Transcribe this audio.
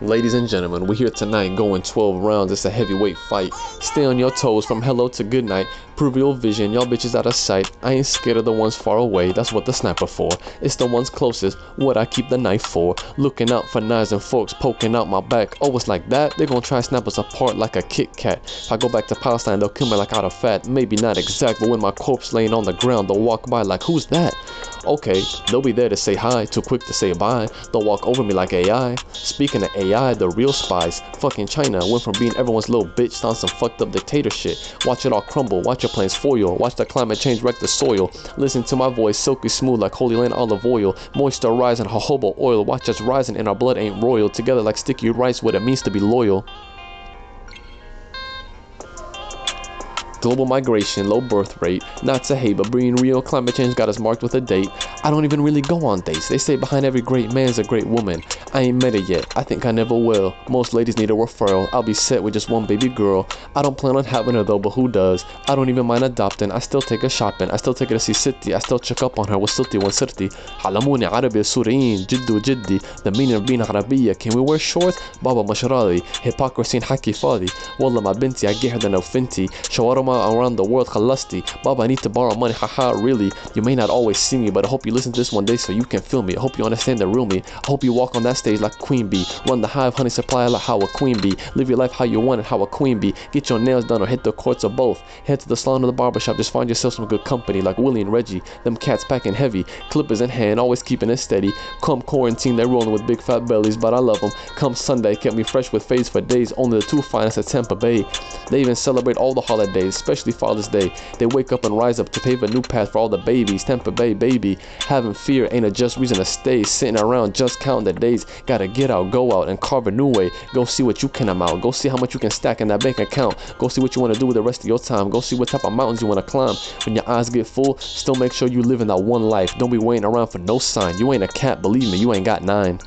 Ladies and gentlemen, we're here tonight going 12 rounds. It's a heavyweight fight. Stay on your toes from hello to good night. your vision, y'all bitches out of sight. I ain't scared of the ones far away, that's what the sniper for. It's the ones closest, what I keep the knife for. Looking out for knives and forks poking out my back. Oh, it's like that? They gonna try snap us apart like a Kit Kat. If I go back to Palestine, they'll kill me like Arafat. Maybe not exact, but when my corpse laying on the ground, they'll walk by like, who's that? Okay, they'll be there to say hi, too quick to say bye. They'll walk over me like AI. Speaking of AI, the real spies, fucking China went from being everyone's little bitch on some fucked up dictator shit. Watch it all crumble, watch your plans foil, watch the climate change wreck the soil. Listen to my voice, silky smooth like holy land olive oil. Moisture rising, jojoba oil, watch us rising and our blood ain't royal. Together like sticky rice, what it means to be loyal. global migration, low birth rate, not to hate, but being real, climate change got us marked with a date. I don't even really go on dates. They say behind every great man's a great woman. I ain't met it yet. I think I never will. Most ladies need a referral. I'll be set with just one baby girl. I don't plan on having her though, but who does? I don't even mind adopting. I still take her shopping. I still take her to see City. I still check up on her with City when City. علموني عربي سوريين جد وجدي. The meaning of being عربية. Can we wear shorts? بابا مش راضي. Hypocrisy حكي فاضي. والله ما بنتي I get her than Finty. شاورما around, around the world. Halasti Bob I need to borrow money. Haha really? You may not always see me but I hope you listen to this one day so you can feel me. I hope you understand the real me. I hope you walk on that stage like queen bee. Run the hive honey supply like how a queen bee. Live your life how you want it how a queen bee. Get your nails done or hit the courts or both. Head to the salon or the barbershop just find yourself some good company like Willie and Reggie. Them cats packing heavy. Clippers in hand always keeping it steady. Come quarantine they're rolling with big fat bellies but I love them come Sunday kept me fresh with fades for days. Only the two finest at Tampa Bay. They even celebrate all the holidays especially Father's Day. They wake up and rise up to pave a new path for all the babies. Tampa Bay, baby. Having fear ain't a just reason to stay. Sitting around just counting the days. Gotta get out, go out, and carve a new way. Go see what you can amount. Go see how much you can stack in that bank account. Go see what you want to do with the rest of your time. Go see what type of mountains you want to climb. When your eyes get full, still make sure you live in that one life. Don't be waiting around for no sign. You ain't a cat, believe me, you ain't got nine.